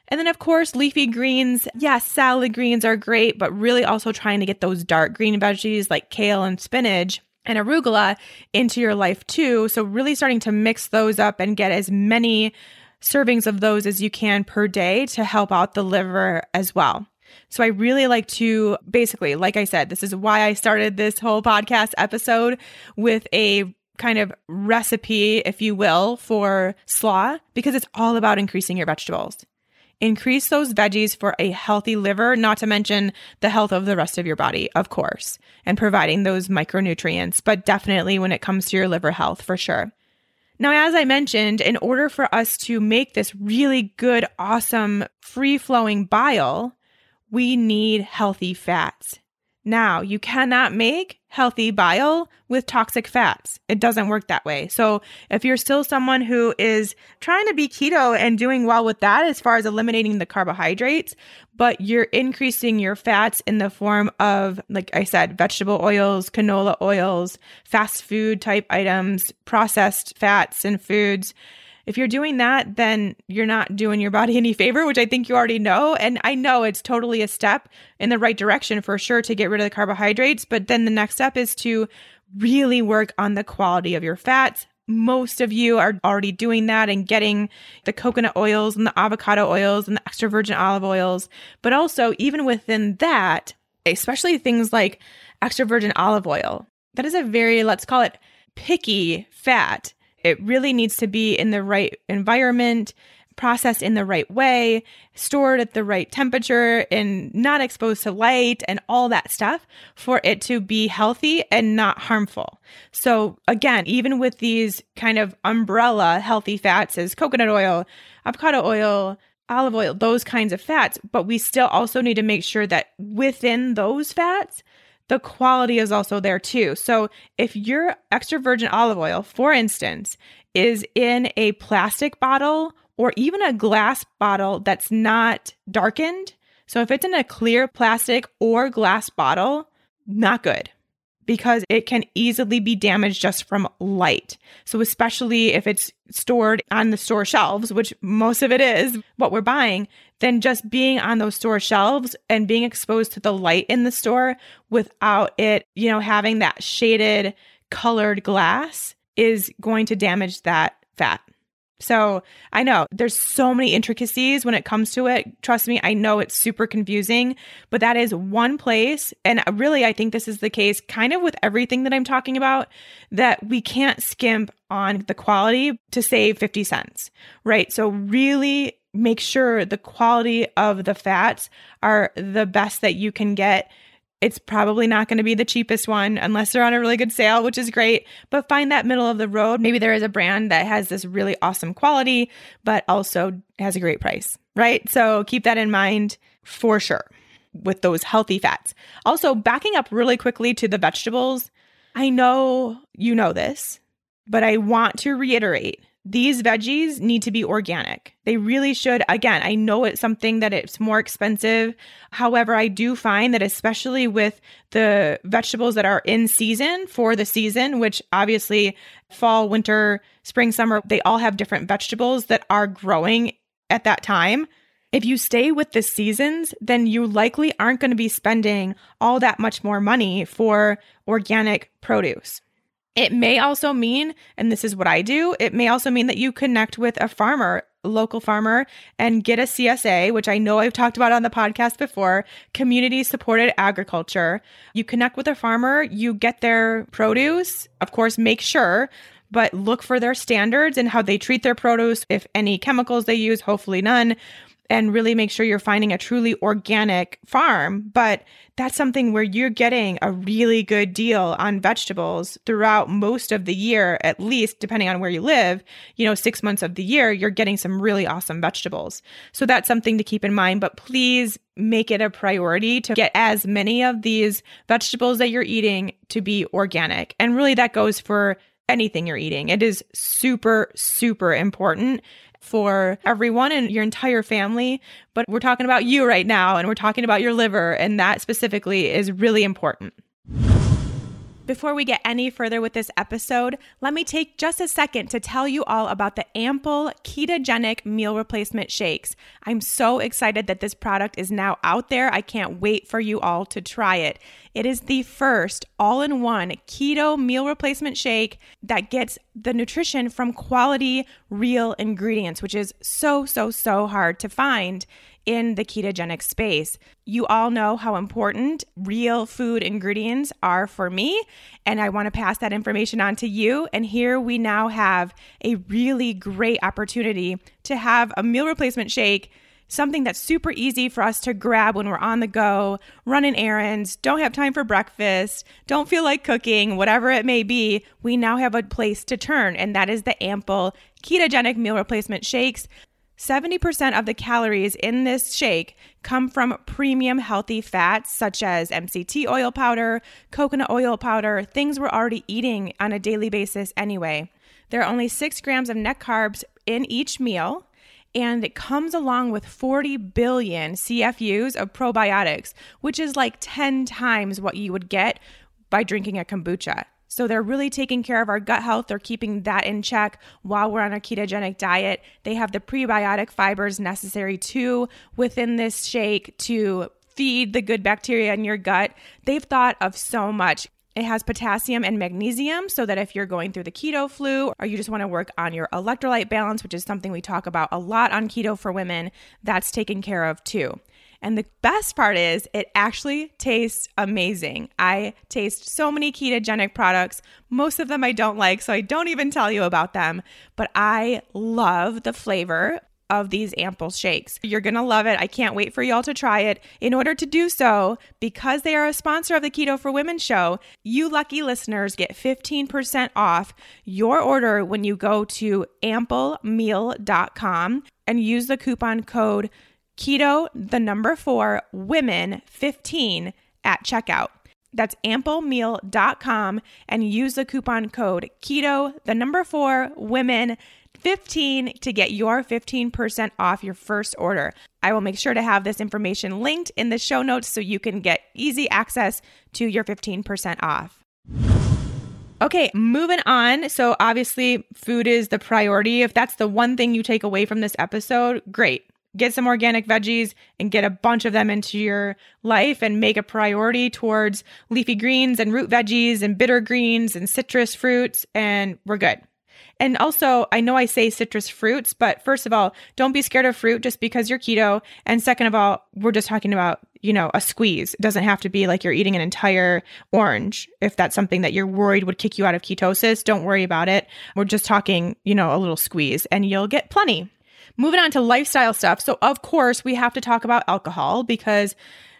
And then, of course, leafy greens. Yes, salad greens are great, but really also trying to get those dark green veggies like kale and spinach and arugula into your life too. So, really starting to mix those up and get as many servings of those as you can per day to help out the liver as well. So, I really like to basically, like I said, this is why I started this whole podcast episode with a kind of recipe, if you will, for slaw, because it's all about increasing your vegetables. Increase those veggies for a healthy liver, not to mention the health of the rest of your body, of course, and providing those micronutrients, but definitely when it comes to your liver health for sure. Now, as I mentioned, in order for us to make this really good, awesome, free flowing bile, we need healthy fats. Now, you cannot make healthy bile with toxic fats. It doesn't work that way. So, if you're still someone who is trying to be keto and doing well with that as far as eliminating the carbohydrates, but you're increasing your fats in the form of, like I said, vegetable oils, canola oils, fast food type items, processed fats and foods, if you're doing that, then you're not doing your body any favor, which I think you already know. And I know it's totally a step in the right direction for sure to get rid of the carbohydrates. But then the next step is to really work on the quality of your fats. Most of you are already doing that and getting the coconut oils and the avocado oils and the extra virgin olive oils. But also, even within that, especially things like extra virgin olive oil, that is a very, let's call it picky fat it really needs to be in the right environment, processed in the right way, stored at the right temperature, and not exposed to light and all that stuff for it to be healthy and not harmful. So, again, even with these kind of umbrella healthy fats as coconut oil, avocado oil, olive oil, those kinds of fats, but we still also need to make sure that within those fats, the quality is also there too. So if your extra virgin olive oil, for instance, is in a plastic bottle or even a glass bottle that's not darkened, so if it's in a clear plastic or glass bottle, not good because it can easily be damaged just from light. So, especially if it's stored on the store shelves, which most of it is what we're buying, then just being on those store shelves and being exposed to the light in the store without it, you know, having that shaded colored glass is going to damage that fat. So I know there's so many intricacies when it comes to it. Trust me, I know it's super confusing, but that is one place. And uh, really, I think this is the case kind of with everything that I'm talking about that we can't skimp on the quality to save 50 cents, right? So really make sure the quality of the fats are the best that you can get it's probably not going to be the cheapest one unless they're on a really good sale, which is great. But find that middle of the road. Maybe there is a brand that has this really awesome quality, but also has a great price, right? So keep that in mind for sure with those healthy fats. Also, backing up really quickly to the vegetables, I know you know this, but I want to reiterate these veggies need to be organic. They really should. Again, I know it's something that it's more expensive. However, I do find that especially with the vegetables that are in season for the season, which obviously fall, winter, spring, summer, they all have different vegetables that are growing at that time. If you stay with the seasons, then you likely aren't going to be spending all that much more money for organic produce. It may also mean, and this is what I do, it may also mean that you connect with a farmer, local farmer, and get a CSA, which I know I've talked about on the podcast before community supported agriculture. You connect with a farmer, you get their produce, of course, make sure. But look for their standards and how they treat their produce, if any chemicals they use, hopefully none and really make sure you're finding a truly organic farm. But that's something where you're getting a really good deal on vegetables throughout most of the year, at least depending on where you live. You know, six months of the year, you're getting some really awesome vegetables. So that's something to keep in mind. But please make it a priority to get as many of these vegetables that you're eating to be organic. And really, that goes for anything you're eating. It is super, super important for everyone and your entire family. But we're talking about you right now, and we're talking about your liver, and that specifically is really important. Before we get any further with this episode, let me take just a second to tell you all about the Ample Ketogenic Meal Replacement Shakes. I'm so excited that this product is now out there. I can't wait for you all to try it. It is the first all in one keto meal replacement shake that gets the nutrition from quality, real ingredients, which is so, so, so hard to find in the ketogenic space. You all know how important real food ingredients are for me, and I want to pass that information on to you. And here we now have a really great opportunity to have a meal replacement shake something that's super easy for us to grab when we're on the go, running errands, don't have time for breakfast, don't feel like cooking, whatever it may be, we now have a place to turn, and that is the Ample Ketogenic Meal Replacement Shakes. 70% of the calories in this shake come from premium healthy fats such as MCT oil powder, coconut oil powder, things we're already eating on a daily basis anyway. There are only six grams of net carbs in each meal, and it comes along with 40 billion CFUs of probiotics, which is like 10 times what you would get by drinking a kombucha. So they're really taking care of our gut health. They're keeping that in check while we're on a ketogenic diet. They have the prebiotic fibers necessary too within this shake to feed the good bacteria in your gut. They've thought of so much. It has potassium and magnesium so that if you're going through the keto flu or you just want to work on your electrolyte balance, which is something we talk about a lot on keto for women, that's taken care of too. And the best part is, it actually tastes amazing. I taste so many ketogenic products. Most of them I don't like, so I don't even tell you about them. But I love the flavor of these ample shakes. You're going to love it. I can't wait for y'all to try it. In order to do so, because they are a sponsor of the Keto for Women show, you lucky listeners get 15% off your order when you go to amplemeal.com and use the coupon code keto, the number four, women 15 at checkout. That's amplemeal.com and use the coupon code keto, the number four, women 15 to get your 15% off your first order. I will make sure to have this information linked in the show notes so you can get easy access to your 15% off. Okay, moving on. So, obviously, food is the priority. If that's the one thing you take away from this episode, great get some organic veggies and get a bunch of them into your life and make a priority towards leafy greens and root veggies and bitter greens and citrus fruits, and we're good. And also, I know I say citrus fruits, but first of all, don't be scared of fruit just because you're keto. And second of all, we're just talking about, you know, a squeeze. It doesn't have to be like you're eating an entire orange. If that's something that you're worried would kick you out of ketosis, don't worry about it. We're just talking, you know, a little squeeze and you'll get plenty. Moving on to lifestyle stuff. So, of course, we have to talk about alcohol because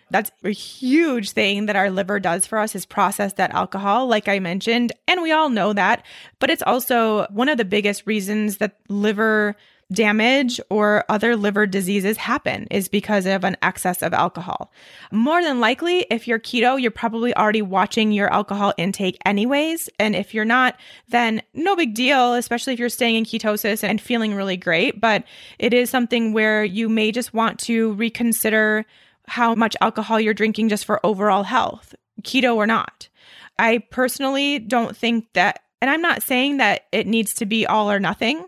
that's a huge thing that our liver does for us is process that alcohol, like I mentioned. And we all know that. But it's also one of the biggest reasons that liver damage or other liver diseases happen is because of an excess of alcohol. More than likely, if you're keto, you're probably already watching your alcohol intake anyways. And if you're not, then no big deal, especially if you're staying in ketosis and feeling really great. But it is something where you may just want to reconsider how much alcohol you're drinking just for overall health, keto or not. I personally don't think that, and I'm not saying that it needs to be all or nothing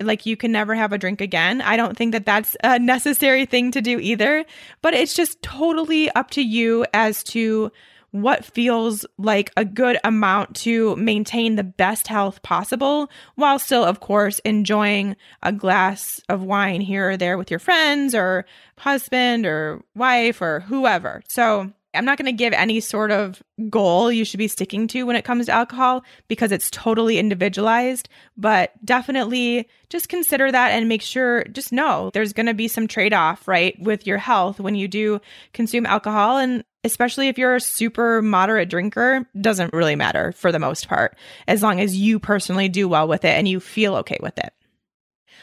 like you can never have a drink again. I don't think that that's a necessary thing to do either, but it's just totally up to you as to what feels like a good amount to maintain the best health possible while still, of course, enjoying a glass of wine here or there with your friends or husband or wife or whoever. So, I'm not going to give any sort of goal you should be sticking to when it comes to alcohol because it's totally individualized, but definitely just consider that and make sure, just know there's going to be some trade off, right, with your health when you do consume alcohol. And especially if you're a super moderate drinker, doesn't really matter for the most part, as long as you personally do well with it and you feel okay with it.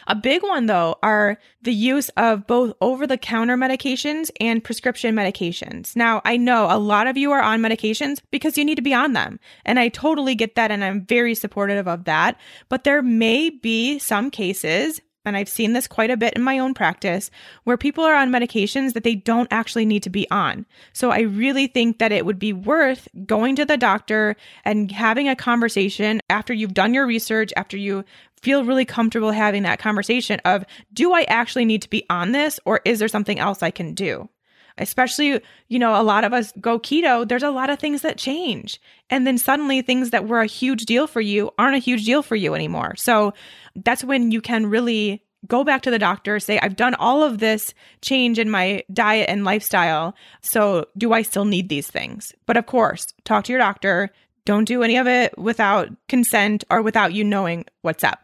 A big one, though, are the use of both over the counter medications and prescription medications. Now, I know a lot of you are on medications because you need to be on them. And I totally get that. And I'm very supportive of that. But there may be some cases and I've seen this quite a bit in my own practice, where people are on medications that they don't actually need to be on. So I really think that it would be worth going to the doctor and having a conversation after you've done your research, after you feel really comfortable having that conversation of, do I actually need to be on this or is there something else I can do? Especially, you know, a lot of us go keto, there's a lot of things that change. And then suddenly things that were a huge deal for you aren't a huge deal for you anymore. So that's when you can really go back to the doctor, say, I've done all of this change in my diet and lifestyle. So do I still need these things? But of course, talk to your doctor. Don't do any of it without consent or without you knowing what's up.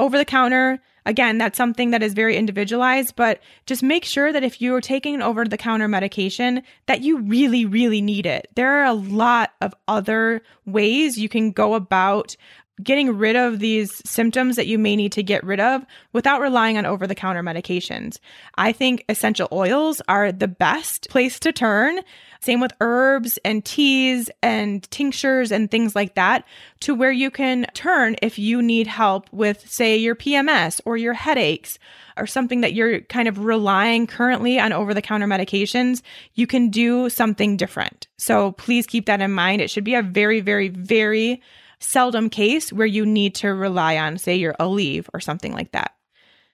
Over the counter, again, that's something that is very individualized, but just make sure that if you're taking over the counter medication, that you really, really need it. There are a lot of other ways you can go about getting rid of these symptoms that you may need to get rid of without relying on over the counter medications. I think essential oils are the best place to turn. Same with herbs and teas and tinctures and things like that, to where you can turn if you need help with, say, your PMS or your headaches or something that you're kind of relying currently on over the counter medications. You can do something different. So please keep that in mind. It should be a very, very, very seldom case where you need to rely on, say, your Aleve or something like that.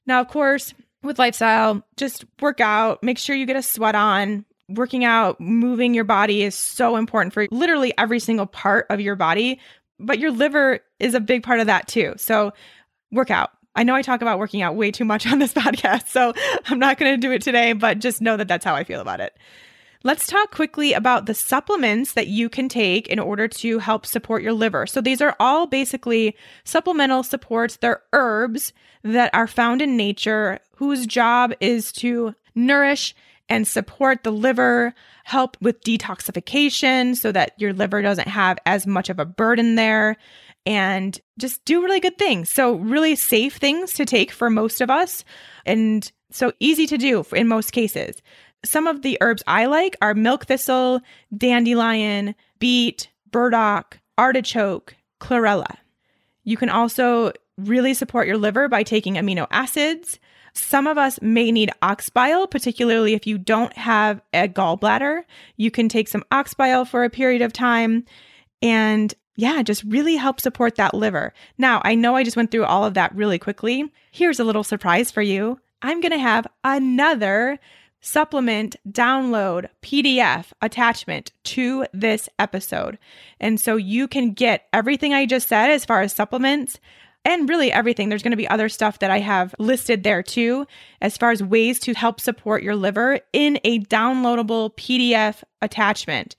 Now, of course, with lifestyle, just work out, make sure you get a sweat on. Working out, moving your body is so important for literally every single part of your body, but your liver is a big part of that too. So, work out. I know I talk about working out way too much on this podcast, so I'm not going to do it today, but just know that that's how I feel about it. Let's talk quickly about the supplements that you can take in order to help support your liver. So, these are all basically supplemental supports. They're herbs that are found in nature whose job is to nourish and support the liver, help with detoxification so that your liver doesn't have as much of a burden there, and just do really good things. So, really safe things to take for most of us, and so easy to do in most cases. Some of the herbs I like are milk thistle, dandelion, beet, burdock, artichoke, chlorella. You can also really support your liver by taking amino acids. Some of us may need ox bile, particularly if you don't have a gallbladder. You can take some ox bile for a period of time and yeah, just really help support that liver. Now, I know I just went through all of that really quickly. Here's a little surprise for you. I'm going to have another supplement, download, PDF attachment to this episode. And so you can get everything I just said as far as supplements and really everything. There's going to be other stuff that I have listed there too, as far as ways to help support your liver in a downloadable PDF attachment.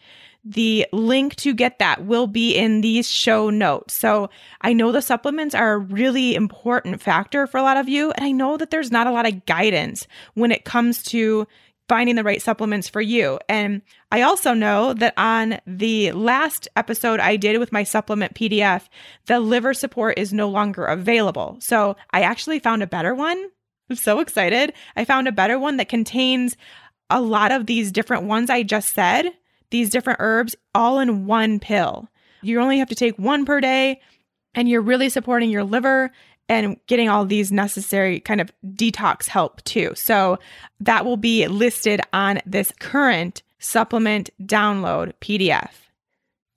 The link to get that will be in these show notes. So I know the supplements are a really important factor for a lot of you. And I know that there's not a lot of guidance when it comes to finding the right supplements for you. And I also know that on the last episode I did with my supplement PDF, the liver support is no longer available. So I actually found a better one. I'm so excited. I found a better one that contains a lot of these different ones I just said, these different herbs, all in one pill. You only have to take one per day, and you're really supporting your liver and getting all these necessary kind of detox help too. So that will be listed on this current supplement download PDF.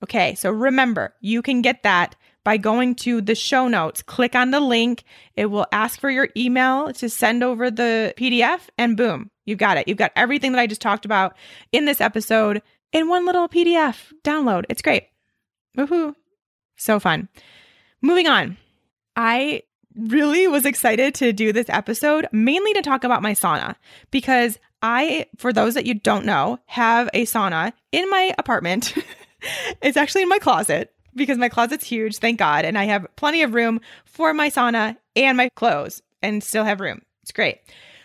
Okay, so remember, you can get that by going to the show notes. Click on the link. It will ask for your email to send over the PDF, and boom, you've got it. You've got everything that I just talked about in this episode in one little PDF download. It's great. Woohoo. So fun. Moving on. I really was excited to do this episode, mainly to talk about my sauna, because I, for those that you don't know, have a sauna in my apartment. it's actually in my closet because my closet's huge, thank God. And I have plenty of room for my sauna and my clothes and still have room. It's great.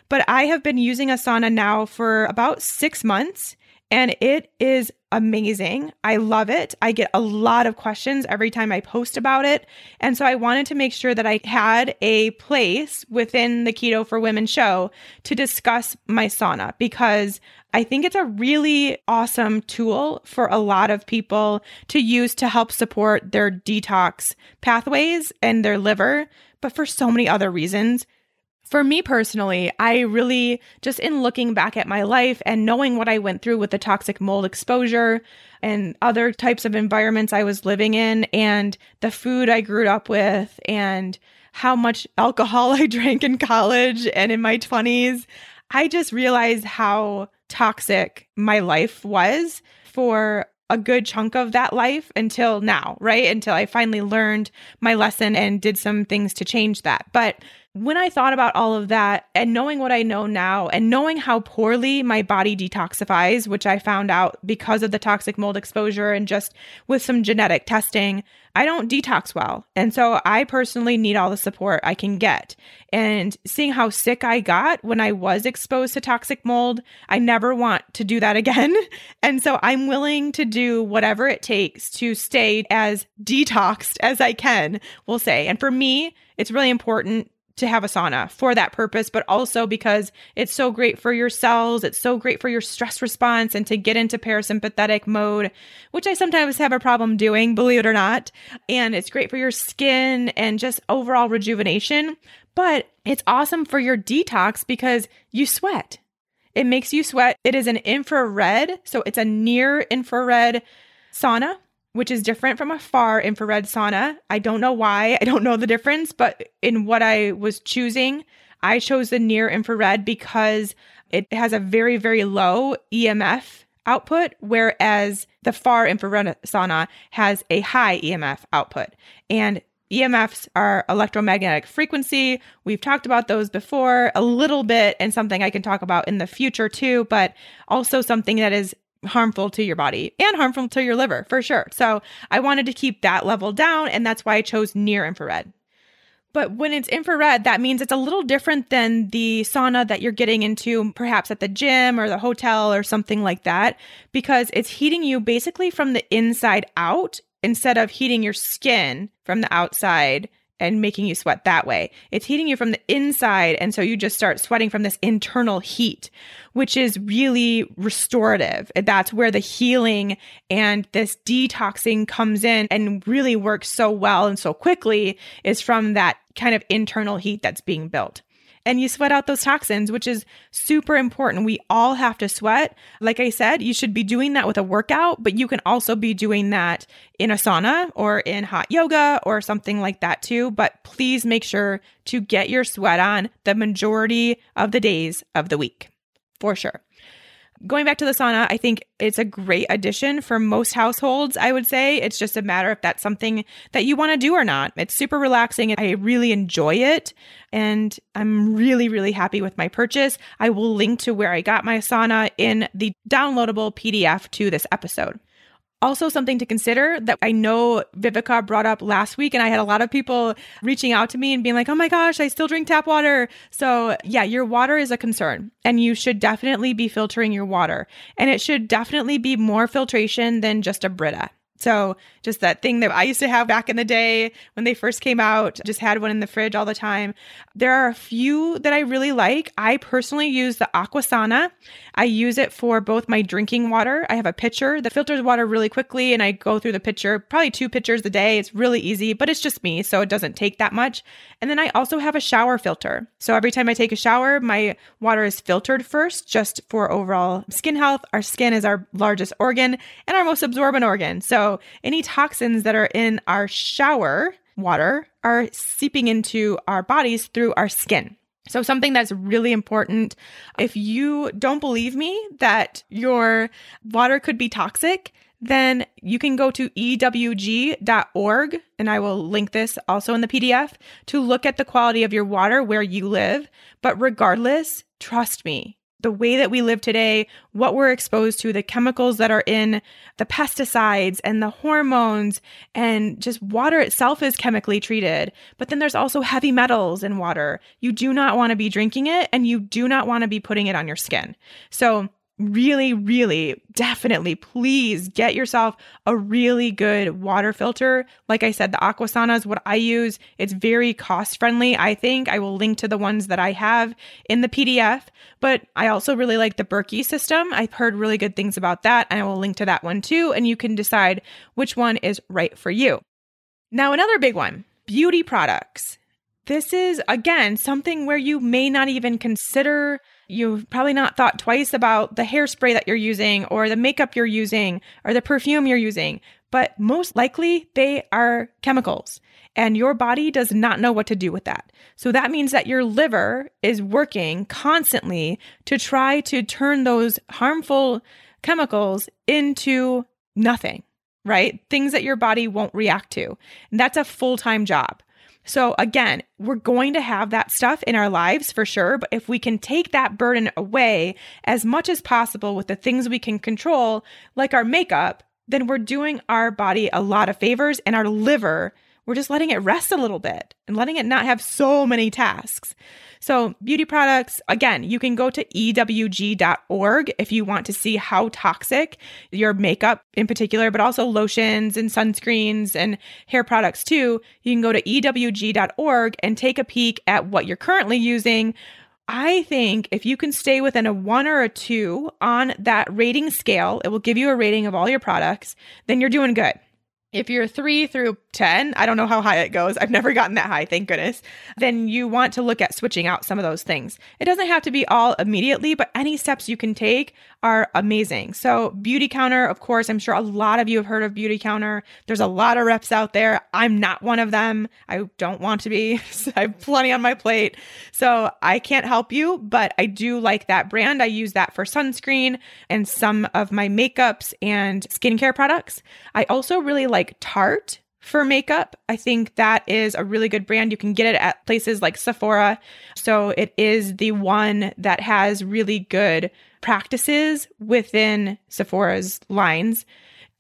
But I have been using a sauna now for about six months and it is amazing. I love it. I get a lot of questions every time I post about it. And so I wanted to make sure that I had a place within the Keto for Women show to discuss my sauna because I think it's a really awesome tool for a lot of people to use to help support their detox pathways and their liver, but for so many other reasons. For me personally, I really just in looking back at my life and knowing what I went through with the toxic mold exposure and other types of environments I was living in and the food I grew up with and how much alcohol I drank in college and in my 20s, I just realized how toxic my life was for a good chunk of that life until now, right? Until I finally learned my lesson and did some things to change that. But when I thought about all of that and knowing what I know now and knowing how poorly my body detoxifies, which I found out because of the toxic mold exposure and just with some genetic testing, I don't detox well. And so I personally need all the support I can get. And seeing how sick I got when I was exposed to toxic mold, I never want to do that again. And so I'm willing to do whatever it takes to stay as detoxed as I can, we'll say. And for me, it's really important to have a sauna for that purpose, but also because it's so great for your cells. It's so great for your stress response and to get into parasympathetic mode, which I sometimes have a problem doing, believe it or not. And it's great for your skin and just overall rejuvenation. But it's awesome for your detox because you sweat. It makes you sweat. It is an infrared, so it's a near infrared sauna which is different from a far infrared sauna. I don't know why. I don't know the difference, but in what I was choosing, I chose the near infrared because it has a very, very low EMF output, whereas the far infrared sauna has a high EMF output. And EMFs are electromagnetic frequency. We've talked about those before a little bit and something I can talk about in the future too, but also something that is harmful to your body and harmful to your liver for sure. So I wanted to keep that level down, and that's why I chose near infrared. But when it's infrared, that means it's a little different than the sauna that you're getting into, perhaps at the gym or the hotel or something like that, because it's heating you basically from the inside out instead of heating your skin from the outside and making you sweat that way. It's heating you from the inside. And so you just start sweating from this internal heat, which is really restorative. That's where the healing and this detoxing comes in and really works so well and so quickly is from that kind of internal heat that's being built and you sweat out those toxins, which is super important. We all have to sweat. Like I said, you should be doing that with a workout, but you can also be doing that in a sauna or in hot yoga or something like that too. But please make sure to get your sweat on the majority of the days of the week for sure going back to the sauna, I think it's a great addition for most households. I would say it's just a matter if that's something that you want to do or not. It's super relaxing and I really enjoy it. And I'm really, really happy with my purchase. I will link to where I got my sauna in the downloadable PDF to this episode. Also, something to consider that I know Vivica brought up last week, and I had a lot of people reaching out to me and being like, oh my gosh, I still drink tap water. So, yeah, your water is a concern, and you should definitely be filtering your water. And it should definitely be more filtration than just a Brita. So, just that thing that I used to have back in the day when they first came out, just had one in the fridge all the time. There are a few that I really like. I personally use the Aquasana. I use it for both my drinking water. I have a pitcher that filters water really quickly, and I go through the pitcher, probably two pitchers a day. It's really easy, but it's just me, so it doesn't take that much. And then I also have a shower filter. So, every time I take a shower, my water is filtered first just for overall skin health. Our skin is our largest organ and our most absorbent organ. So, any toxins that are in our shower water are seeping into our bodies through our skin. So, something that's really important if you don't believe me that your water could be toxic, then you can go to ewg.org, and I will link this also in the PDF to look at the quality of your water where you live. But regardless, trust me, the way that we live today, what we're exposed to, the chemicals that are in the pesticides and the hormones, and just water itself is chemically treated. But then there's also heavy metals in water. You do not want to be drinking it and you do not want to be putting it on your skin. So, really, really, definitely, please get yourself a really good water filter. Like I said, the Aquasana is what I use. It's very cost friendly, I think. I will link to the ones that I have in the PDF, but I also really like the Berkey system. I've heard really good things about that, and I will link to that one too. And you can decide which one is right for you. Now, another big one beauty products. This is, again, something where you may not even consider You've probably not thought twice about the hairspray that you're using or the makeup you're using or the perfume you're using, but most likely they are chemicals and your body does not know what to do with that. So that means that your liver is working constantly to try to turn those harmful chemicals into nothing, right? Things that your body won't react to. And that's a full time job. So again, we're going to have that stuff in our lives for sure. But if we can take that burden away as much as possible with the things we can control, like our makeup, then we're doing our body a lot of favors and our liver we're just letting it rest a little bit and letting it not have so many tasks. So, beauty products, again, you can go to ewg.org if you want to see how toxic your makeup in particular, but also lotions and sunscreens and hair products too. You can go to ewg.org and take a peek at what you're currently using. I think if you can stay within a one or a two on that rating scale, it will give you a rating of all your products, then you're doing good. If you're three through 10, I don't know how high it goes. I've never gotten that high, thank goodness. Then you want to look at switching out some of those things. It doesn't have to be all immediately, but any steps you can take are amazing. So, Beauty Counter, of course, I'm sure a lot of you have heard of Beauty Counter. There's a lot of reps out there. I'm not one of them. I don't want to be. I have plenty on my plate. So, I can't help you, but I do like that brand. I use that for sunscreen and some of my makeups and skincare products. I also really like like Tarte for makeup. I think that is a really good brand. You can get it at places like Sephora. So it is the one that has really good practices within Sephora's lines.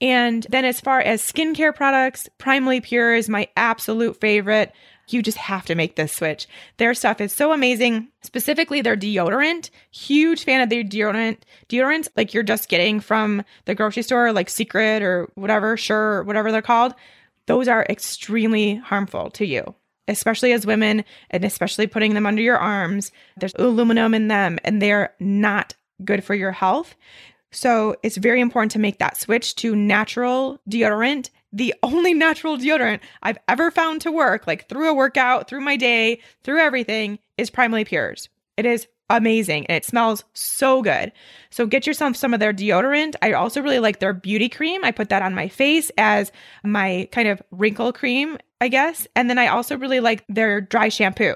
And then as far as skincare products, Primally Pure is my absolute favorite. You just have to make this switch. Their stuff is so amazing, specifically their deodorant. Huge fan of their deodorant. Deodorants like you're just getting from the grocery store, like Secret or whatever, Sure, whatever they're called. Those are extremely harmful to you, especially as women, and especially putting them under your arms. There's aluminum in them, and they're not good for your health. So it's very important to make that switch to natural deodorant the only natural deodorant I've ever found to work, like through a workout, through my day, through everything, is Primally Pure's. It is amazing and it smells so good. So get yourself some of their deodorant. I also really like their beauty cream. I put that on my face as my kind of wrinkle cream, I guess. And then I also really like their dry shampoo.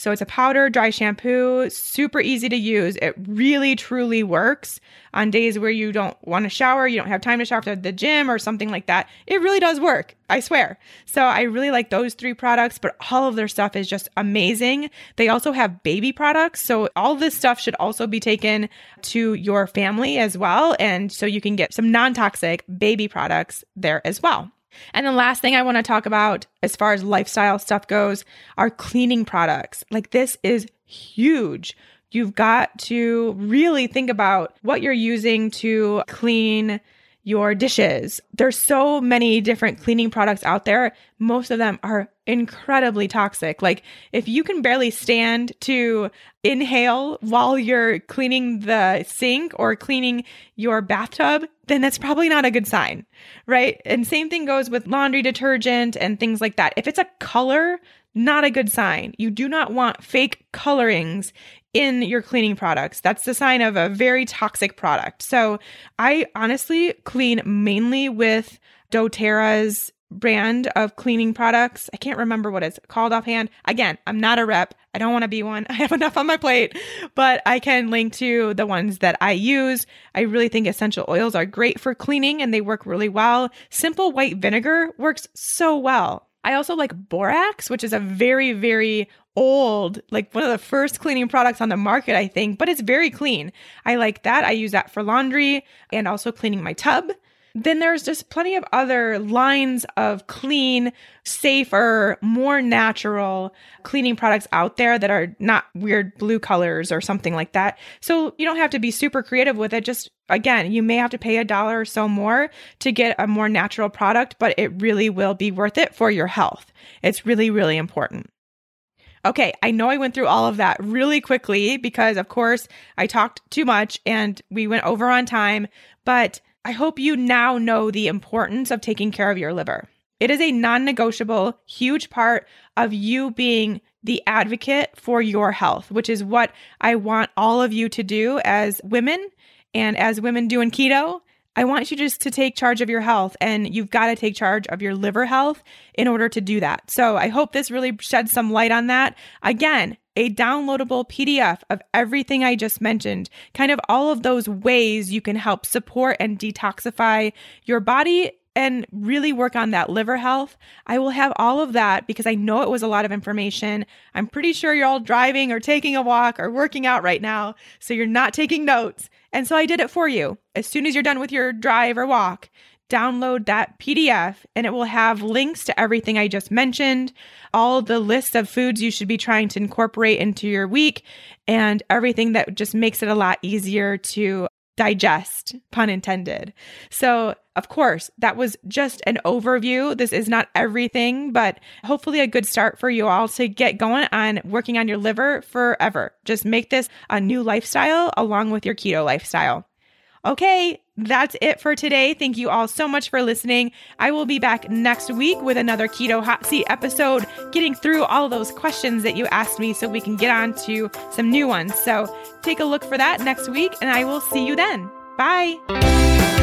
So it's a powder dry shampoo, super easy to use. It really truly works on days where you don't want to shower, you don't have time to shower after the gym or something like that. It really does work, I swear. So I really like those three products, but all of their stuff is just amazing. They also have baby products. So all this stuff should also be taken to your family as well. And so you can get some non toxic baby products there as well. And the last thing I want to talk about as far as lifestyle stuff goes are cleaning products. Like this is huge. You've got to really think about what you're using to clean your dishes. There's so many different cleaning products out there. Most of them are incredibly toxic. Like if you can barely stand to inhale while you're cleaning the sink or cleaning your bathtub, then that's probably not a good sign, right? And same thing goes with laundry detergent and things like that. If it's a color, not a good sign. You do not want fake colorings in your cleaning products. That's the sign of a very toxic product. So I honestly clean mainly with doTERRA's brand of cleaning products. I can't remember what it's called offhand. Again, I'm not a rep. I don't want to be one. I have enough on my plate, but I can link to the ones that I use. I really think essential oils are great for cleaning and they work really well. Simple white vinegar works so well. I also like borax, which is a very, very old, like one of the first cleaning products on the market, I think, but it's very clean. I like that. I use that for laundry and also cleaning my tub. Then there's just plenty of other lines of clean, safer, more natural cleaning products out there that are not weird blue colors or something like that. So you don't have to be super creative with it. Just again, you may have to pay a dollar or so more to get a more natural product, but it really will be worth it for your health. It's really, really important. Okay, I know I went through all of that really quickly because, of course, I talked too much and we went over on time, but I hope you now know the importance of taking care of your liver. It is a non negotiable, huge part of you being the advocate for your health, which is what I want all of you to do as women and as women doing keto. I want you just to take charge of your health, and you've got to take charge of your liver health in order to do that. So I hope this really sheds some light on that. Again, a downloadable PDF of everything I just mentioned, kind of all of those ways you can help support and detoxify your body and really work on that liver health. I will have all of that because I know it was a lot of information. I'm pretty sure you're all driving or taking a walk or working out right now, so you're not taking notes. And so I did it for you. As soon as you're done with your drive or walk, download that PDF and it will have links to everything I just mentioned, all the lists of foods you should be trying to incorporate into your week, and everything that just makes it a lot easier to digest, pun intended. So, of course, that was just an overview. This is not everything, but hopefully a good start for you all to get going on working on your liver forever. Just make this a new lifestyle along with your keto lifestyle. Okay, that's it for today. Thank you all so much for listening. I will be back next week with another Keto Hot Seat episode, getting through all those questions that you asked me so we can get on to some new ones. So take a look for that next week, and I will see you then. Bye.